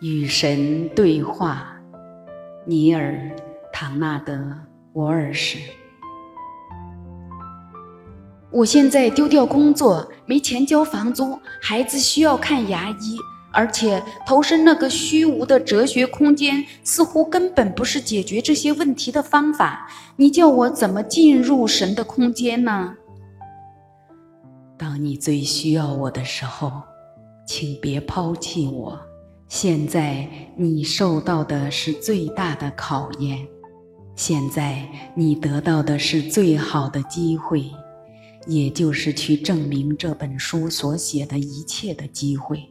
与神对话，尼尔·唐纳德·沃尔什。我现在丢掉工作，没钱交房租，孩子需要看牙医，而且投身那个虚无的哲学空间，似乎根本不是解决这些问题的方法。你叫我怎么进入神的空间呢？当你最需要我的时候，请别抛弃我。现在你受到的是最大的考验，现在你得到的是最好的机会，也就是去证明这本书所写的一切的机会。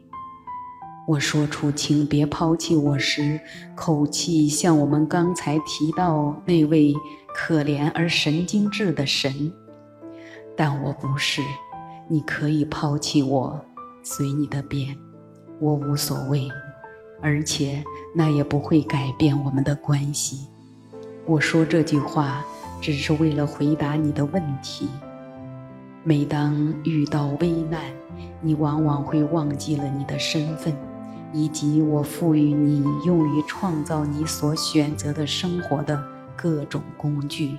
我说出“请别抛弃我”时，口气像我们刚才提到那位可怜而神经质的神，但我不是。你可以抛弃我，随你的便，我无所谓。而且那也不会改变我们的关系。我说这句话只是为了回答你的问题。每当遇到危难，你往往会忘记了你的身份，以及我赋予你用于创造你所选择的生活的各种工具。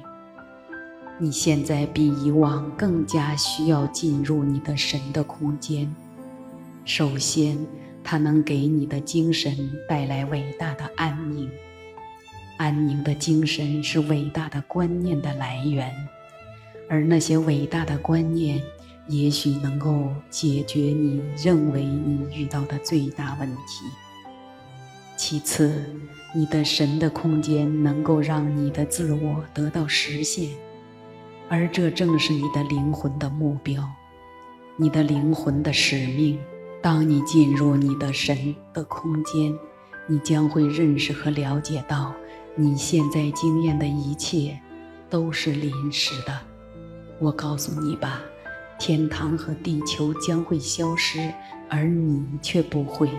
你现在比以往更加需要进入你的神的空间。首先。它能给你的精神带来伟大的安宁，安宁的精神是伟大的观念的来源，而那些伟大的观念也许能够解决你认为你遇到的最大问题。其次，你的神的空间能够让你的自我得到实现，而这正是你的灵魂的目标，你的灵魂的使命。当你进入你的神的空间，你将会认识和了解到，你现在经验的一切都是临时的。我告诉你吧，天堂和地球将会消失，而你却不会。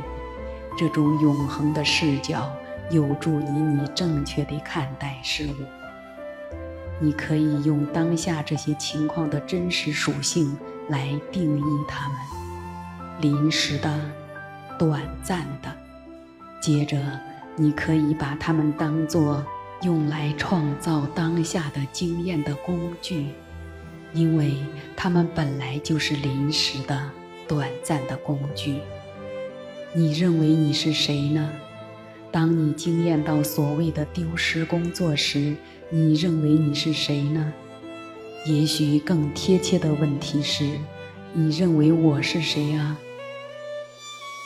这种永恒的视角有助于你正确地看待事物。你可以用当下这些情况的真实属性来定义它们。临时的、短暂的，接着你可以把它们当作用来创造当下的经验的工具，因为它们本来就是临时的、短暂的工具。你认为你是谁呢？当你经验到所谓的丢失工作时，你认为你是谁呢？也许更贴切的问题是：你认为我是谁啊？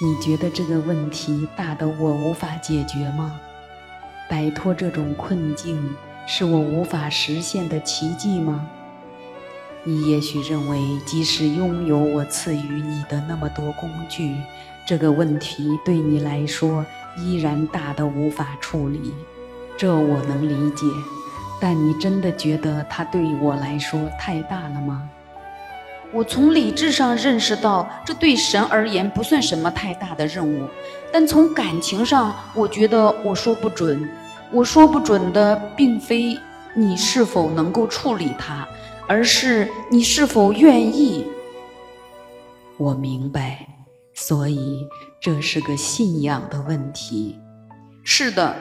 你觉得这个问题大的我无法解决吗？摆脱这种困境是我无法实现的奇迹吗？你也许认为，即使拥有我赐予你的那么多工具，这个问题对你来说依然大的无法处理。这我能理解，但你真的觉得它对我来说太大了吗？我从理智上认识到，这对神而言不算什么太大的任务，但从感情上，我觉得我说不准。我说不准的，并非你是否能够处理它，而是你是否愿意。我明白，所以这是个信仰的问题。是的，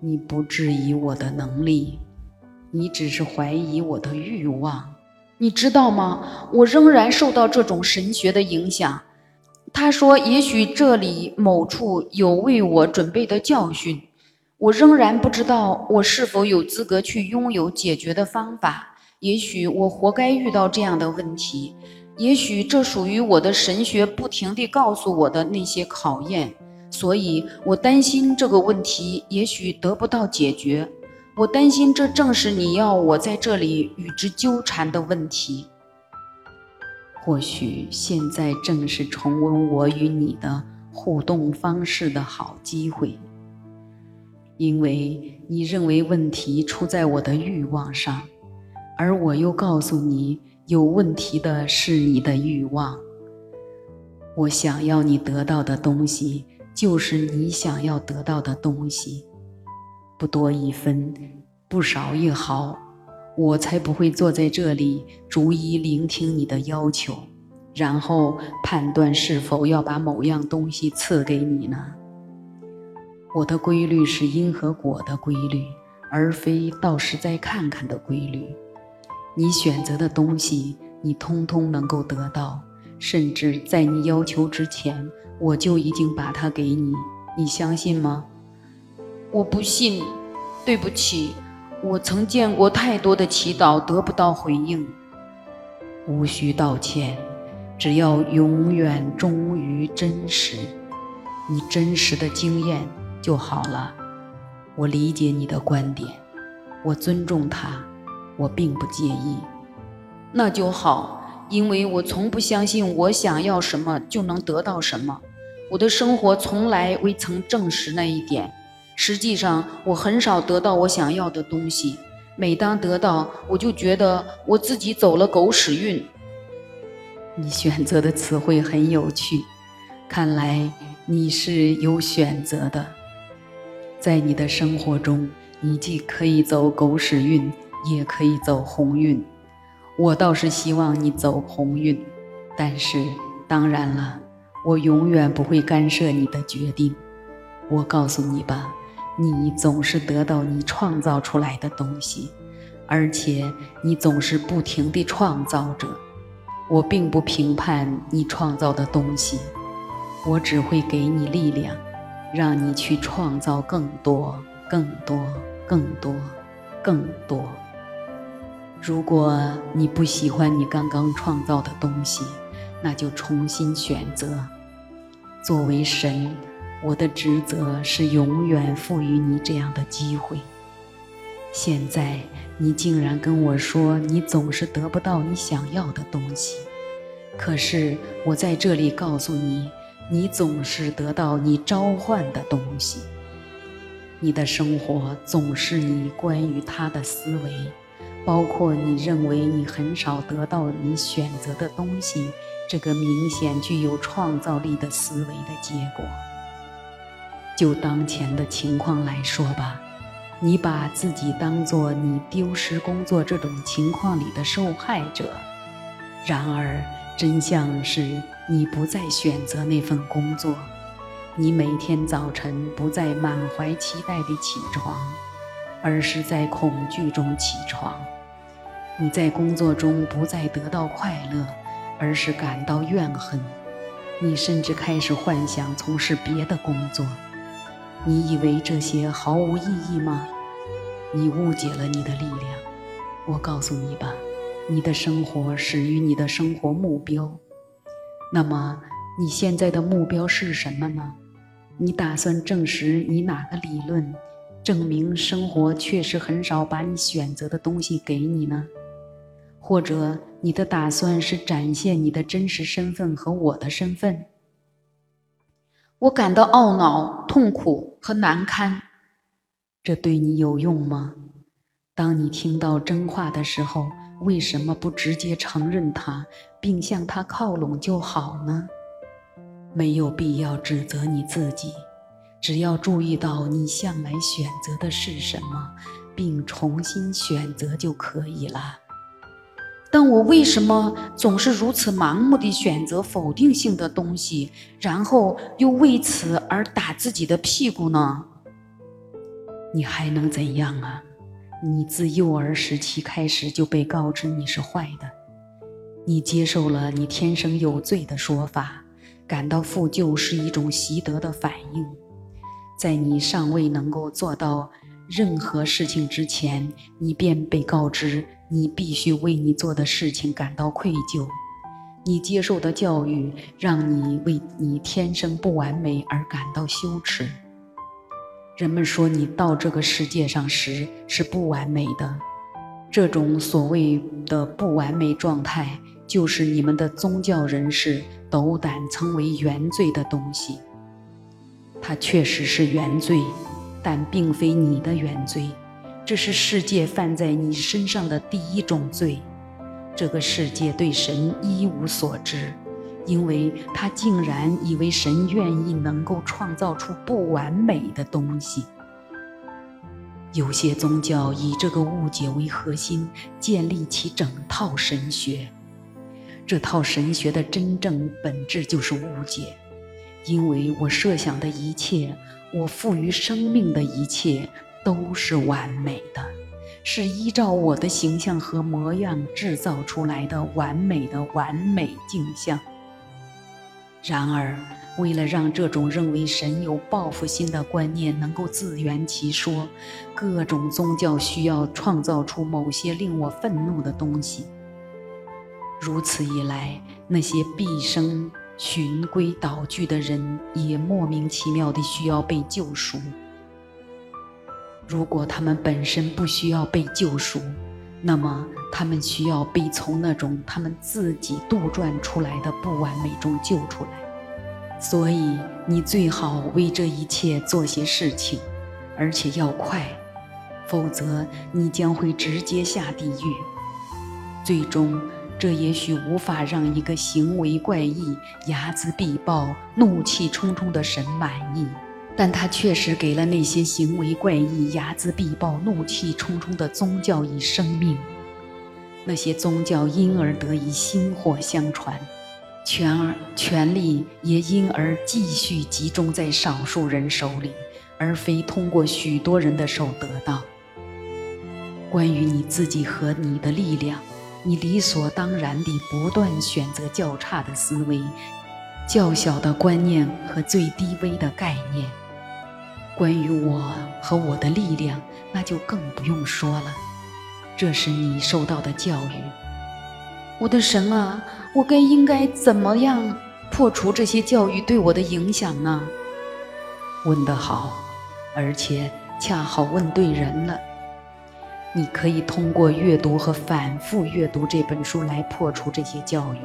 你不质疑我的能力，你只是怀疑我的欲望。你知道吗？我仍然受到这种神学的影响。他说：“也许这里某处有为我准备的教训。”我仍然不知道我是否有资格去拥有解决的方法。也许我活该遇到这样的问题。也许这属于我的神学不停地告诉我的那些考验。所以我担心这个问题也许得不到解决。我担心，这正是你要我在这里与之纠缠的问题。或许现在正是重温我与你的互动方式的好机会，因为你认为问题出在我的欲望上，而我又告诉你，有问题的是你的欲望。我想要你得到的东西，就是你想要得到的东西。不多一分，不少一毫，我才不会坐在这里逐一聆听你的要求，然后判断是否要把某样东西赐给你呢？我的规律是因和果的规律，而非到时再看看的规律。你选择的东西，你通通能够得到，甚至在你要求之前，我就已经把它给你。你相信吗？我不信。对不起，我曾见过太多的祈祷得不到回应。无需道歉，只要永远忠于真实，你真实的经验就好了。我理解你的观点，我尊重他，我并不介意。那就好，因为我从不相信我想要什么就能得到什么。我的生活从来未曾证实那一点。实际上，我很少得到我想要的东西。每当得到，我就觉得我自己走了狗屎运。你选择的词汇很有趣，看来你是有选择的。在你的生活中，你既可以走狗屎运，也可以走鸿运。我倒是希望你走鸿运，但是当然了，我永远不会干涉你的决定。我告诉你吧。你总是得到你创造出来的东西，而且你总是不停地创造着。我并不评判你创造的东西，我只会给你力量，让你去创造更多、更多、更多、更多。如果你不喜欢你刚刚创造的东西，那就重新选择。作为神。我的职责是永远赋予你这样的机会。现在你竟然跟我说你总是得不到你想要的东西，可是我在这里告诉你，你总是得到你召唤的东西。你的生活总是你关于他的思维，包括你认为你很少得到你选择的东西，这个明显具有创造力的思维的结果。就当前的情况来说吧，你把自己当做你丢失工作这种情况里的受害者。然而，真相是你不再选择那份工作，你每天早晨不再满怀期待地起床，而是在恐惧中起床。你在工作中不再得到快乐，而是感到怨恨。你甚至开始幻想从事别的工作。你以为这些毫无意义吗？你误解了你的力量。我告诉你吧，你的生活始于你的生活目标。那么，你现在的目标是什么呢？你打算证实你哪个理论，证明生活确实很少把你选择的东西给你呢？或者，你的打算是展现你的真实身份和我的身份？我感到懊恼、痛苦和难堪，这对你有用吗？当你听到真话的时候，为什么不直接承认它，并向它靠拢就好呢？没有必要指责你自己，只要注意到你向来选择的是什么，并重新选择就可以了。但我为什么总是如此盲目地选择否定性的东西，然后又为此而打自己的屁股呢？你还能怎样啊？你自幼儿时期开始就被告知你是坏的，你接受了你天生有罪的说法，感到负疚是一种习得的反应，在你尚未能够做到。任何事情之前，你便被告知你必须为你做的事情感到愧疚。你接受的教育让你为你天生不完美而感到羞耻。人们说你到这个世界上时是不完美的，这种所谓的不完美状态，就是你们的宗教人士斗胆称为原罪的东西。它确实是原罪。但并非你的原罪，这是世界犯在你身上的第一种罪。这个世界对神一无所知，因为他竟然以为神愿意能够创造出不完美的东西。有些宗教以这个误解为核心，建立起整套神学。这套神学的真正本质就是误解，因为我设想的一切。我赋予生命的一切都是完美的，是依照我的形象和模样制造出来的完美的完美镜像。然而，为了让这种认为神有报复心的观念能够自圆其说，各种宗教需要创造出某些令我愤怒的东西。如此一来，那些毕生循规蹈矩的人也莫名其妙地需要被救赎。如果他们本身不需要被救赎，那么他们需要被从那种他们自己杜撰出来的不完美中救出来。所以，你最好为这一切做些事情，而且要快，否则你将会直接下地狱，最终。这也许无法让一个行为怪异、睚眦必报、怒气冲冲的神满意，但他确实给了那些行为怪异、睚眦必报、怒气冲冲的宗教以生命。那些宗教因而得以薪火相传，权而权力也因而继续集中在少数人手里，而非通过许多人的手得到。关于你自己和你的力量。你理所当然地不断选择较差的思维、较小的观念和最低微的概念。关于我和我的力量，那就更不用说了。这是你受到的教育。我的神啊，我该应该怎么样破除这些教育对我的影响呢？问得好，而且恰好问对人了。你可以通过阅读和反复阅读这本书来破除这些教育，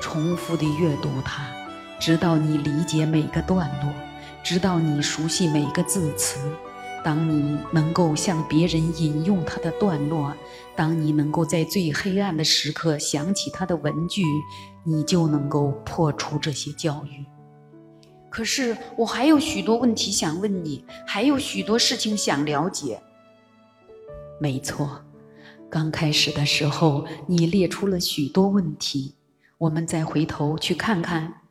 重复地阅读它，直到你理解每个段落，直到你熟悉每个字词。当你能够向别人引用他的段落，当你能够在最黑暗的时刻想起他的文句，你就能够破除这些教育。可是我还有许多问题想问你，还有许多事情想了解。没错，刚开始的时候你列出了许多问题，我们再回头去看看。